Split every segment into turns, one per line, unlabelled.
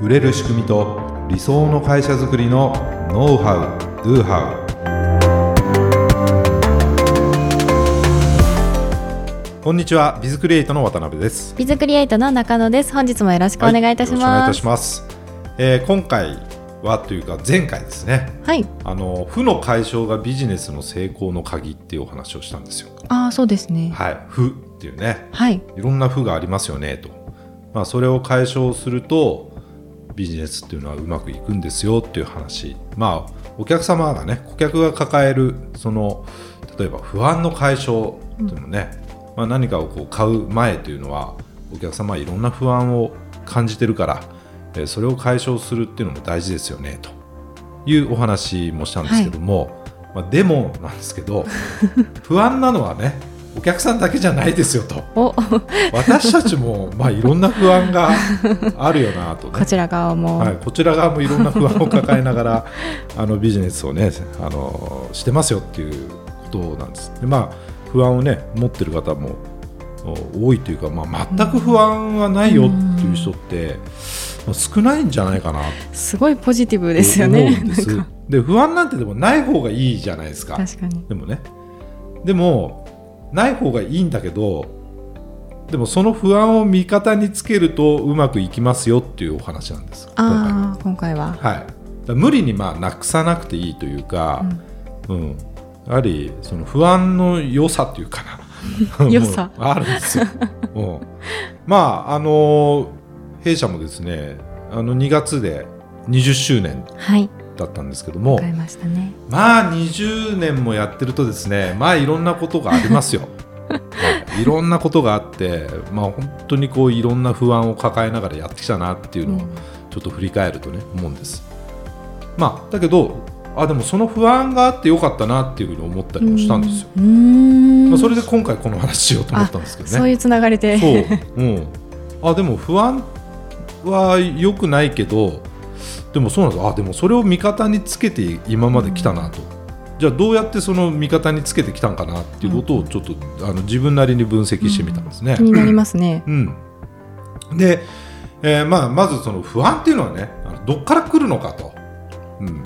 売れる仕組みと理想の会社づくりのノウハウ・ドゥハウこんにちはビズクリエイトの渡辺です
ビズクリエイトの中野です。本日もよろしくお願いいたし
はいよろしくお願いい
ます。
たします、えー今回はというか前回ですね
はい。
あの負の解消がビジネスの成功の鍵っていうお話をしたんですよ
ああ、そうですね。
はい負っていうね
はい。
いろんな負がありますよねと、まあ、それを解消するとビジネスっていうのはうまくいくんですよっていう話。まあお客様がね顧客が抱えるその例えば不安の解消っていうのね、まあ、何かをこう買う前というのはお客様はいろんな不安を感じてるからえーそれを解消するっていうのも大事ですよねというお話もしたんですけども、まあ、でもなんですけど 不安なのはねお客さんだけじゃないですよと。
お、
私たちも、まあ、いろんな不安があるよなとね、
こちら側も。
はい、こちら側もいろんな不安を抱えながら あのビジネスをねあのしてますよっていうことなんです。でまあ不安をね持ってる方もお多いというか、まあ、全く不安はないよっていう人って、まあ少ないんじゃないかな
すごいポジティブ
と
ですよ
思
ね。
で不安なんてでもない方がいいじゃないですか。
確かに。
でもねでもない方がいいんだけどでもその不安を味方につけるとうまくいきますよっていうお話なんです。今
ああ、今回は。
回は。い。無理にまあなくさなくていいというか、うん。やはりその不安の良さっていうかな。
良さ。
あるんですよ、う。ん、まああの弊社もですねあの2月で20周年
はい。
だったんですけども、
ね。
まあ20年もやってるとですねまあいろんなことがありますよ。はいいろんなことがあって、まあ、本当にこういろんな不安を抱えながらやってきたなっていうのを
うん
ちょっと振り返るとね思うんです。まあ、だけどあでもその不安があってよかったなっていうふうに思ったりもしたんですよ。まあ、それで今回この話しようと思ったんですけどね。
そういうつながりで。
そう、うん、あでも不安は良くないけどでもそうなんですあでもそれを味方につけて今まで来たなと、じゃあどうやってその味方につけてきたんかなっていうことをちょっと、あの自分なりに分析してみたんですね。
気になりますね。
うんで、えーまあ、まずその不安っていうのはねどっから来るのかと、うん、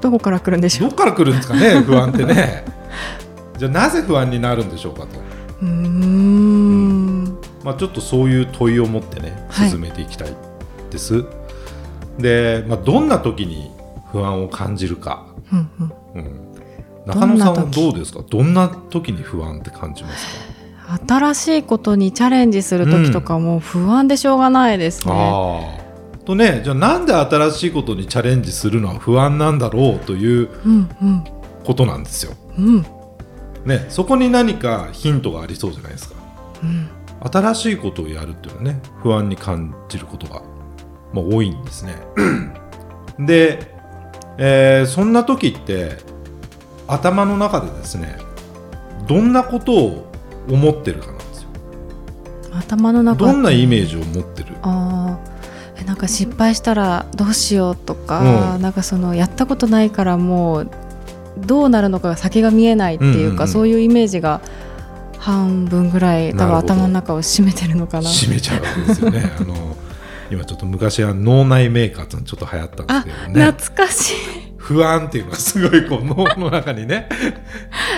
どこから来るんでしょう？
どっから来るんですかね 不安ってねじゃあなぜ不安になるんでしょうかと。
うーん。
まあ、ちょっとそういう問いを持ってね
はい
進めていきたいです。で、まあ、どんな時に不安を感じるか、
うんうん。
うん、中野さんは
ど
うですか？どんな時に不安って感じます
新しいことにチャレンジする時とかも不安でしょうがないです
か、
ね。
ああとねじゃあなんで新しいことにチャレンジするのは不安なんだろうという
うんうん。
ことなんですよ。
うん。
ね、そこに何かヒントがありそうじゃないですか。
うん。
新しいことをやるっていうのはね不安に感じることが、まあ、多いんですね。で、えーそんな時って頭の中でですねどんなことを思ってるかなんですよ。
頭の中
どんなイメージを持ってる？
あなんか失敗したらどうしようとか、
うん
なんかそのやったことないからもうどうなるのかが先が見えないっていうか、
うんうんうん
そういうイメージが半分ぐらい多分頭の中を占めてるのかな。
締めちゃうわけですよね。あの今ちょっと昔は脳内メーカーってのちょっと流行ったんです
あ
けどね。
懐かしい。
不安っていうのはすごいこう脳の中にね。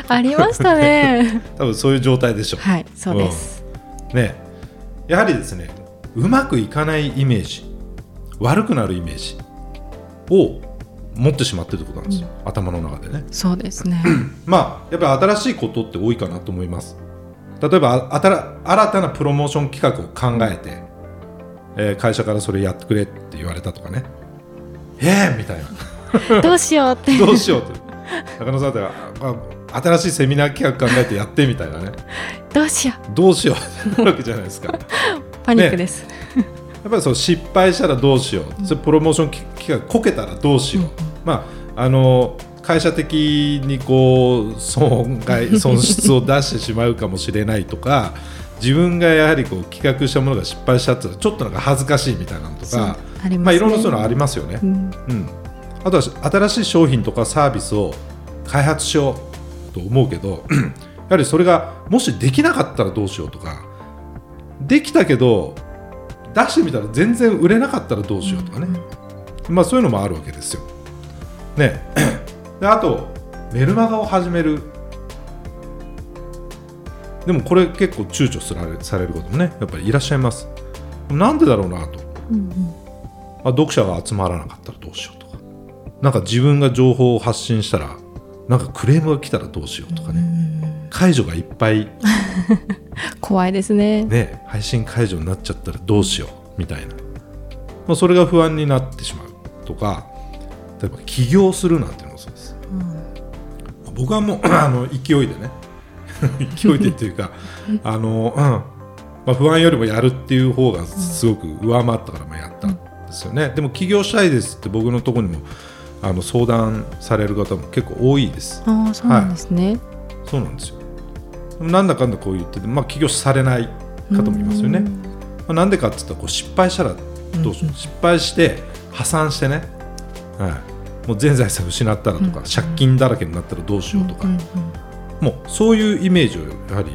ありましたね。
多分そういう状態でしょう。
はいそうです、
ね、やはりですねうまくいかないイメージ悪くなるイメージを持ってしまってるってことなんですよ、頭の中でね。
そうですね。
まあやっぱり新しいことって多いかなと思います。例えばあたら新たなプロモーション企画を考えて、えー会社からそれやってくれって言われたとかね。えー、みたいな。
どうしようって。
どうしようって。中野さんだったらあ新しいセミナー企画考えてやってみたいなね。
どうしよ
どうしよう。っ てなるわけじゃないですか。
うパニックです、
やっぱりそう失敗したらどうしよう、それプロモーション企画こけたらどうしよう、まああの会社的にこう損害損失を出してしまうかもしれないとか自分がやはりこう企画したものが失敗しちゃったらちょっとなんか恥ずかしいみたいなのとか
ありますね。
まあいろんなそういうのありますよね。
うん。
うん、あとは新しい商品とかサービスを開発しようと思うけど やはりそれがもしできなかったらどうしようとかできたけど出してみたら全然売れなかったらどうしようとかね、まあ、そういうのもあるわけですよ。ね、であとメルマガを始めるでもこれ結構躊躇されされることもねやっぱりいらっしゃいます。なんでだろうなと、あ読者が集まらなかったらどうしようとか。なんか自分が情報を発信したらなんかクレームが来たらどうしようとかね。解除がいっぱい。
怖いですね。
ね配信解除になっちゃったらどうしよう。みたいな、まあ、それが不安になってしまうとか例えば起業するなんていうのもそうです、僕はもうあの勢いでね 勢いでっていうかあの、うん。まあ、不安よりもやるっていう方がすごく上回ったからまあやったんですよね、でも起業したいですって僕のところにもあの相談される方も結構多いです。
ああそうなんですね、
そうなんですよ。なんだかんだこう言ってて、まあ、起業されない方もいますよね、まあ、なんでかって言ったらこう失敗したらどうしよう、失敗して破産してね、はい、もう全財産失ったらとか、借金だらけになったらどうしようとか、もうそういうイメージをやはり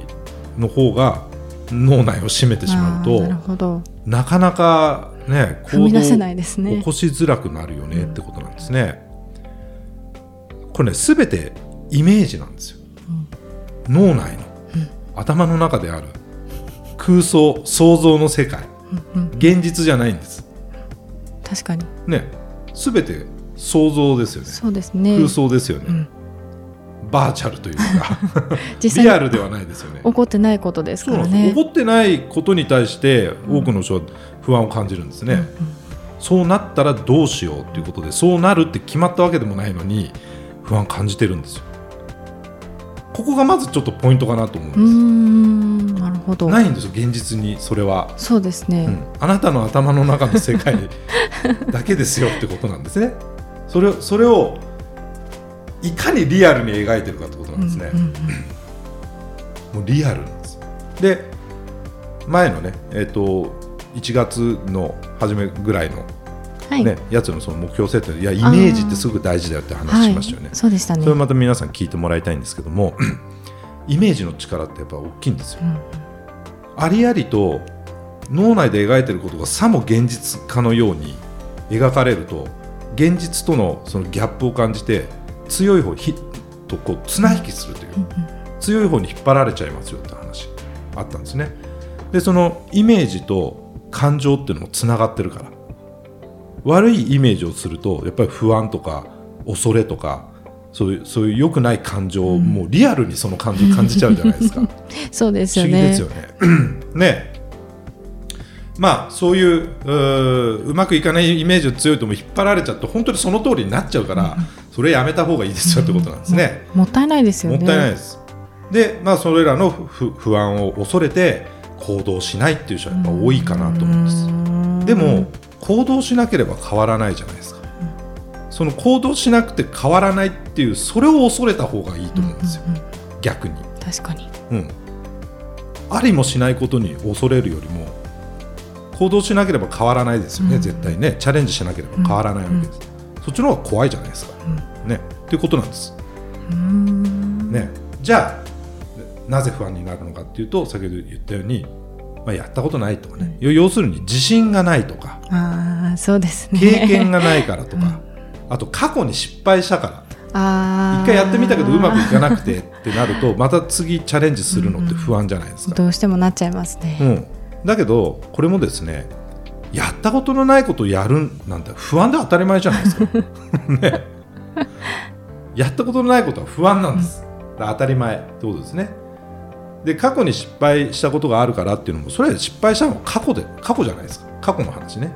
の方が脳内を占めてしまうと
なるほど
なかなかね
踏み出せないですね
起こしづらくなるよねってことなんですね。これね全てイメージなんですよ。脳内の、頭の中である空想想像の世界、現実じゃないんです。
確かに
ね全て想像ですよね。
そうですね
空想ですよね。
ん
バーチャルというか リアルではないですよね。
起こってないことですからね。
起こってないことに対して多くの人は不安を感じるんですね、そうなったらどうしようということでそうなるって決まったわけでもないのに不安を感じてるんですよ。ここがまずちょっとポイントかなと思
う
んです。
んなるほど。
ないんですよ現実にそれは、
そうですね、
うん。あなたの頭の中の世界 だけですよってことなんですね。それそれをいかにリアルに描いてるかってことなんですね、もうリアルなんですで前のねえっ、と1月の初めぐらいの
はい、
ね、やつのその目標設定でいやイメージってすごく大事だよって話しましたよね、
はい、そうでしたね。
それまた皆さん聞いてもらいたいんですけども イメージの力ってやっぱ大きいんですよ、
うん。
ありありと脳内で描いてることがさも現実かのように描かれると現実とのそのギャップを感じて強い方ひとこう綱引きするという、強い方に引っ張られちゃいますよって話。あったんですね。でそのイメージと感情っていうのもつながってるから。悪いイメージをするとやっぱり不安とか恐れとかそういうそういう良くない感情をもうリアルにその感情感じちゃうじゃないですか。
そうです
不
よね。
思議ですよね。ねまあそういううまくいかないイメージが強いとも引っ張られちゃって本当にその通りになっちゃうから、それやめた方がいいですよってことなんですね。
もったいないですよね
もったいないです。で、まあ、それらの不不安を恐れて行動しないっていう人はやっぱ多いかなと思うんです。
うん
でも行動しなければ変わらないじゃないですか。その行動しなくて変わらないっていうそれを恐れた方がいいと思うんですよ、
うんうん
逆に。
確かに
うん、ありもしないことに恐れるよりも行動しなければ変わらないですよね、
うん。
絶対ね。チャレンジしなければ変わらないわけです、そっちの方が怖いじゃないですか、ね。っていうことなんです、ね、じゃあなぜ不安になるのかっていうと先ほど言ったように、まあ、やったことないとかね、要するに自信がないとか。
ああそうですね。
経験がないからとか、あと過去に失敗したから。一回やってみたけどうまくいかなくてってなるとまた次チャレンジするのって不安じゃないですか。
どうしてもなっちゃいますね、
うん、だけどこれもですねやったことのないことをやるなんて不安で当たり前じゃないですか。ね、やったことのないことは不安なんです。当たり前。ってことですね。で過去に失敗したことがあるからっていうのもそれは失敗したのは過去で過去じゃないですか。過去の話ね。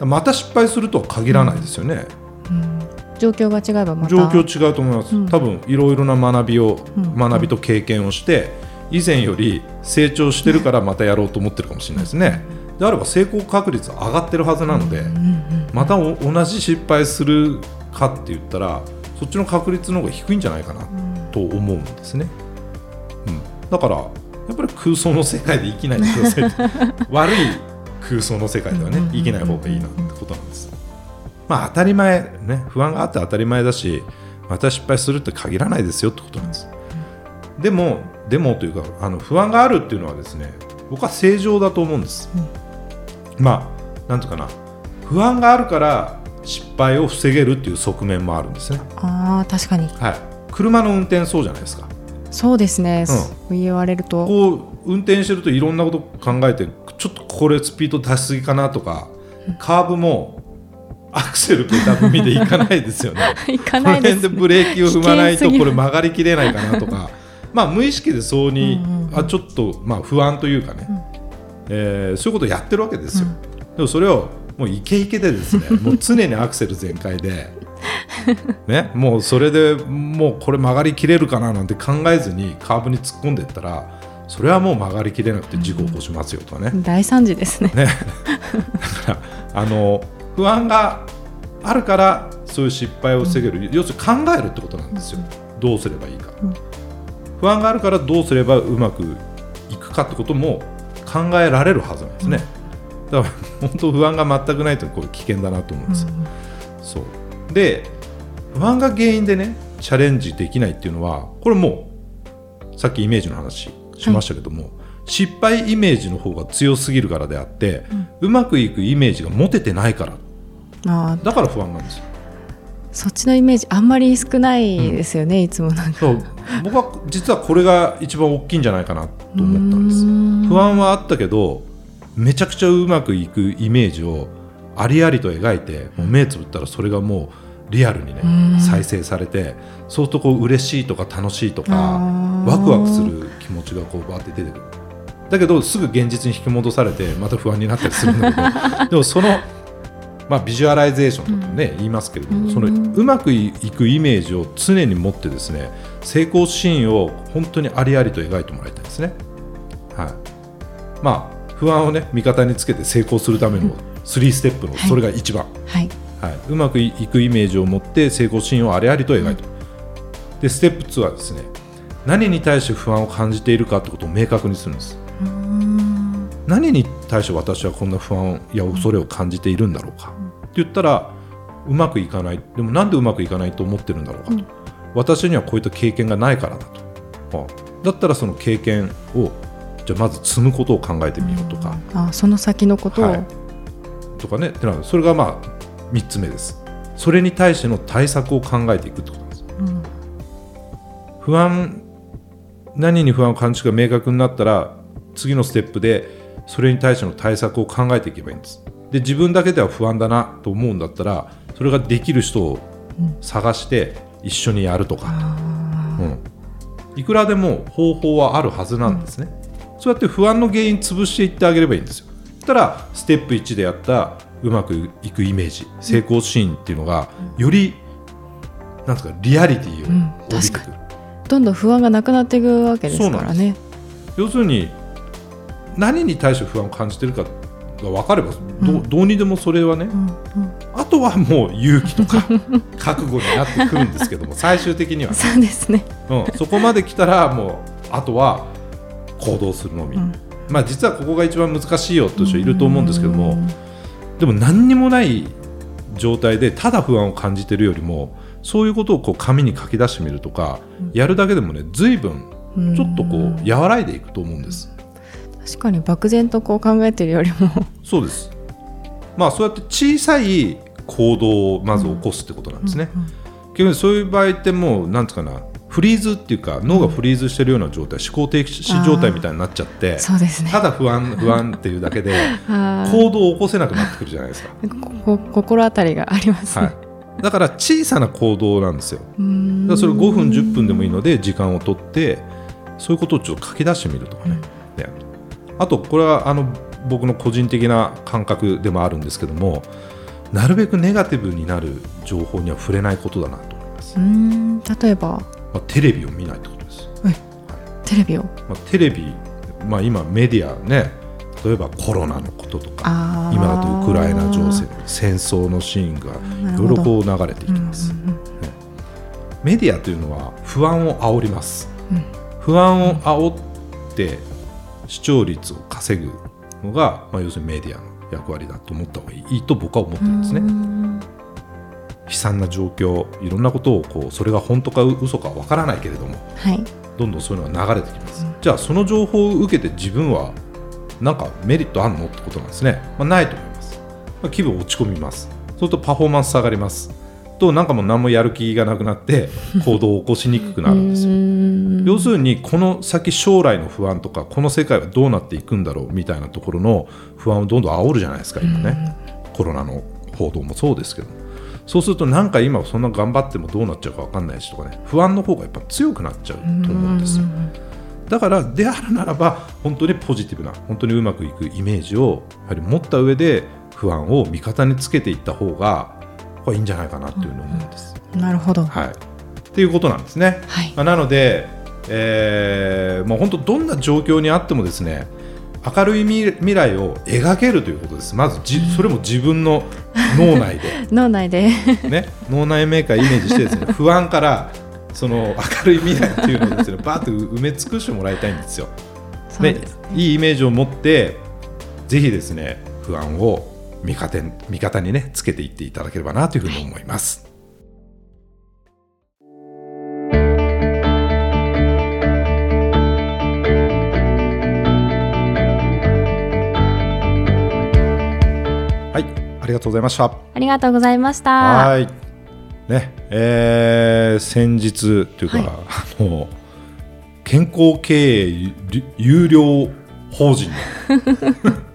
また失敗するとは限らないですよね。
うん。状況が違えばまた。
状況違うと思います、
うん。
多分いろいろな学びを、
うん。
学びと経験をして以前より成長してるからまたやろうと思ってるかもしれないですね。であれば成功確率は上がってるはずなので、またお同じ失敗するかって言ったらそっちの確率の方が低いんじゃないかなと思うんですね、うん、だからやっぱり空想の世界で生きないでください悪い空想の世界ではね生きない方がいいなってことなんです。まあ当たり前ね不安があって当たり前だしまた失敗するって限らないですよってことなんです。でもでもというかあの不安があるっていうのはですね僕は正常だと思うんです、まあなんとかな。不安があるから失敗を防げるっていう側面もあるんですね。
ああ確かに。
はい、車の運転そうじゃないですか。
そうですね、そう言われると。
こう運転してるといろんなこと考えてちょっとこれスピード出しすぎかなとかカーブもアクセルペダル踏みでいかないですよね。
いか
この
ないです、
辺でブレーキを踏まないとこれ曲がりきれないかなとかまあ無意識でそうに、
うんうんうん。
あちょっとまあ不安というかね、えーそういうことをやってるわけですよ。でもそれをもうイケイケでですね もう常にアクセル全開で、ね、もうそれでもうこれ曲がりきれるかななんて考えずにカーブに突っ込んでいったらそれはもう曲がりきれなくて事故を起こしますよとかね。
大惨事ですね。
ね、だからあの不安があるからそういう失敗を防げる、要するに考えるってことなんですよ、どうすればいいか、
うん
不安があるからどうすればうまくいくかってことも考えられるはずなんですね、だから本当不安が全くないとこれ危険だなと思うんです。よ、そう。で不安が原因でねチャレンジできないっていうのはこれもうさっきイメージの話しましたけども、失敗イメージの方が強すぎるからであって、うまくいくイメージが持ててないから。だから不安なんですよ
そっちのイメージあんまり少ないですよね、いつもなんか。
そう。僕は実はこれが一番大きいんじゃないかなと思ったんです。不安はあったけどめちゃくちゃうまくいくイメージをありありと描いてもう目つぶったらそれがもうリアルに
うん。
ね再生されてそうするとこう嬉しいとか楽しいとかワクワクする気持ちがこうバーって出てくる。だけどすぐ現実に引き戻されてまた不安になったりするんだけどでもその、まあ、ビジュアライゼーションとかね、言いますけれどもその
うん
うまくいくイメージを常に持ってですね成功シーンを本当にありありと描いてもらいたいですね。はい、まあ不安をね味方につけて成功するための3ステップの
はい。
それが一番、
はい、
はい、うまくいくイメージを持って成功シーンをありありと描いて、でステップ2はですね何に対して不安を感じているかってことを明確にするんです何に対して私はこんな不安や恐れを感じているんだろうか、って言ったらうまくいかない。でもなんでうまくいかないと思ってるんだろうか？と、
うん。
私にはこういった経験がないからだと、あだったらその経験をじゃあまず積むことを考えてみようとか、
あその先のことを、
はい。とかね。ってなる。それがまあ3つ目です。それに対しての対策を考えていくってことなんです。
うん。
不安何に不安を感じるか明確になったら次のステップでそれに対しての対策を考えていけばいいんです。で自分だけでは不安だなと思うんだったらそれができる人を探して一緒にやるとか、
あ
うん、いくらでも方法はあるはずなんですね、そうやって不安の原因潰していってあげればいいんですよ。そしたらステップ1でやったうまくいくイメージ成功シーンっていうのがよりなんですかリアリティを
うん。
帯びてくる、
ーどんどん不安がなくなっていくわけですからね。
要するに何に対して不安を感じてるかが分かればど,、
う
どうにでもそれはね、あとはもう勇気とか 覚悟になってくるんですけども 最終的にはね、
そうですね、
うん、そこまで来たらもうあとは行動するのみ、
うん。
まあ実はここが一番難しいよという人いると思うんですけども、
うん。
でも何にもない状態でただ不安を感じてるよりもそういうことをこう紙に書き出してみるとか、やるだけでもね随分
うん。
ちょっとこう和らいでいくと思うんです。
確かに漠然とこう考えてるよりも
そうです。まあそうやって小さい行動をまず起こすってことなんですね。結局そういう場合ってもうなんつうかなフリーズっていうか脳がフリーズしてるような状態思考停止状態みたいになっちゃって
そうですね
ただ不安 不安っていうだけで行動を起こせなくなってくるじゃないですか。
心当たりがありますね、
はい、だから小さな行動なんですよ。だそれ5分10分でもいいので時間を取ってそういうことをちょっと書き出してみるとかね。ねあとこれはあの僕の個人的な感覚でもあるんですけどもなるべくネガティブになる情報には触れないことだなと思います。
うーん例えば？
まあ、テレビを見ないってことです。
テレビを？
まあ、テレビ、まあ、今メディアね例えばコロナのこととか今だとウクライナ情勢戦争のシーンがいろいろこう流れてきてます。
うんうん
メディアというのは不安を煽ります。
うん
不安を煽って視聴率を稼ぐのが、まあ、要するにメディアの役割だと思った方がいいと僕は思ってるんですね。
うん。
悲惨な状況いろんなことをこうそれが本当か嘘かわからないけれども
はい。
どんどんそういうのが流れてきます、じゃあその情報を受けて自分はなんかメリットあるのってことなんですね、まあ、ないと思います、まあ、気分落ち込みます。そうするとパフォーマンス下がりますとなんかもう何もやる気がなくなって 行動を起こしにくくなるんですよ。要するにこの先将来の不安とかこの世界はどうなっていくんだろうみたいなところの不安をどんどん煽るじゃないですか今ね。コロナの報道もそうですけどそうするとなんか今そんな頑張ってもどうなっちゃうか分かんないしとかね。不安の方がやっぱ強くなっちゃうと思うんですよ。だからであるならば本当にポジティブな本当にうまくいくイメージをやはり持った上で不安を味方につけていった方がこれいいんじゃないかなっていうふうに思うんです。
なるほど。
はい、っていうことなんですね。
はい
まあなので、えーもう本当どんな状況にあってもですね明るい未未来を描けるということですまずじそれも自分の脳内で、
脳内で
ね、脳内メーカーイメージしてですね 不安からその明るい未来っていうのをですねバーッと埋め尽くしてもらいたいんですよ。ね
そうです。
いいイメージを持ってぜひですね不安を味方に味方にねつけていっていただければなというふうに思います。はい、ありがとうございました。
ありがとうございました。
はい。ね、えー先日というか、
はい
あの健康経営ゆ有料法人の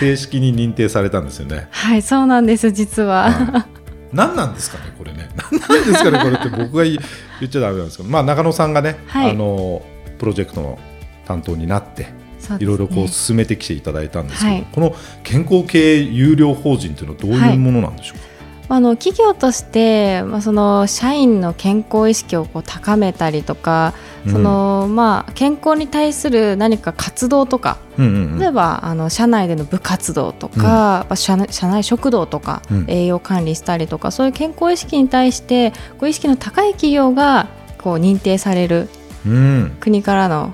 正式に認定されたんですよね。
はい、そうなんです、実は。
何なんですかね、これね。何なんですかね、これって僕が言言っちゃダメなんですけど、まあ中野さんがね、
はい
あのプロジェクトの担当になって。
ね
いろいろこう進めてきていただいたんですけど、
はい
この健康経営有料法人というのはどういうものなんでしょうか？
あの企業として、まあ、その社員の健康意識をこう高めたりとか、
うん。
そのまあ、健康に対する何か活動とか、
うんうんうん。
例えばあの社内での部活動とか、まあ社内食堂とか、
うん。
栄養管理したりとかそういう健康意識に対してこう意識の高い企業がこう認定される
うん。
国からの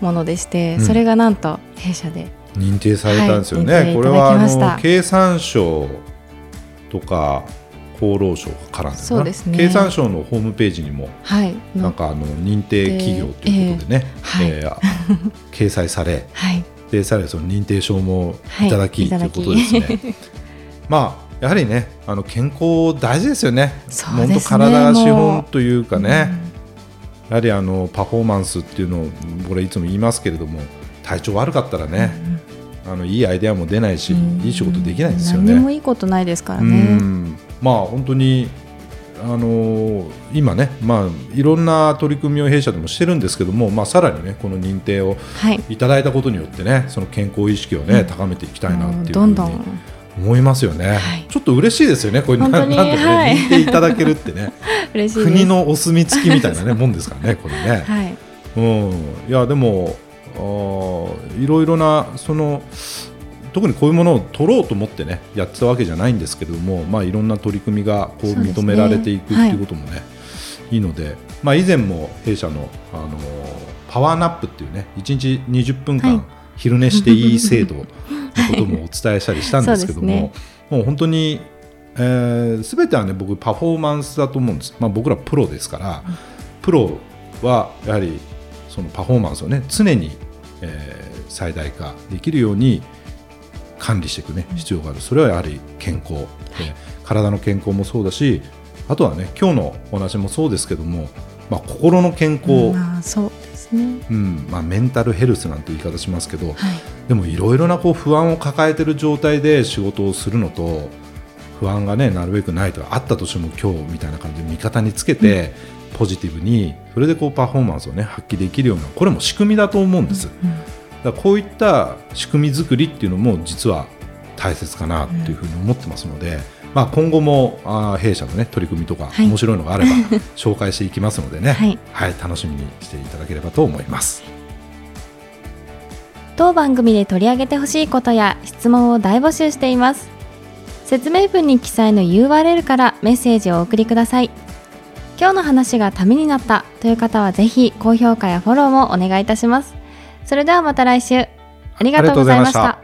ものでして、
うん。
それがなんと弊社で
認定されたんですよね、
はい
これはあの経産省とか厚労省からなんだな。
そうですね。
経産省のホームページにも
はい。の
なんかあの認定企業ということでね、
え
えー掲載され
はい。
でさらにその認定証も
はい
いただき、
い。ただき
ということですね。まあやはりねあの健康大事ですよね。本当体が資本というか
う。
ね、やはりあのパフォーマンスっていうのをこれいつも言いますけれども体調悪かったらね、あのいいアイデアも出ないし、
うん
いい仕事できないんですよ
何にも
ね。
いいことないですから
う
ね。
んまあ本当にあのー今ね、まあ、いろんな取り組みを弊社でもしてるんですけども、まあ、さらにねこの認定を
はい。
いただいたことによってねその健康意識をね、高めていきたいなっていうふうに
どんどん
思いますよね、
はい
ちょっと嬉しいですよねこれなんとかね、
はい
認定いただけるってね。国のお墨付きみたいな、ね、もんですからねこれね。
はい。
うん、いやでもあーいろいろなその特にこういうものを取ろうと思ってねやってたわけじゃないんですけれども、まあ、いろんな取り組みがこう認められていくっていうこともねいいので、まあ、以前も弊社の、あのパワーナップっていうね1日20分間
はい。
昼寝していい制度のことも お伝えしたりしたんですけども、
そうですね。
もう本当に、えー、全てはね僕パフォーマンスだと思うんです、まあ、僕らプロですから、プロはやはりそのパフォーマンスをね常に、えー最大化できるように管理していくね必要がある。それはやはり健康、で体の健康もそうだしあとはね今日のお話もそうですけども、まあ、心の健康、
まあそうですね。
うんまあ、メンタルヘルスなんて言い方しますけど、
はい。
でもいろいろなこう不安を抱えている状態で仕事をするのと不安がねなるべくないとかあったとしても今日みたいな感じで味方につけて、ポジティブにそれでこうパフォーマンスをね発揮できるようなこれも仕組みだと思うんです。だからこういった仕組み作りっていうのも実は大切かなっていうふうに思ってますので、まあ、今後もあー弊社の、ね、取り組みとか
はい。
面白いのがあれば 紹介していきますのでね、
はい。
楽しみにしていただければと思います。
当番組で取り上げてほしいことや質問を大募集しています。説明文に記載の URL からメッセージをお送りください今日の話がためになったという方はぜひ高評価やフォローもお願いいたします。それではまた来週。ありがとうございました。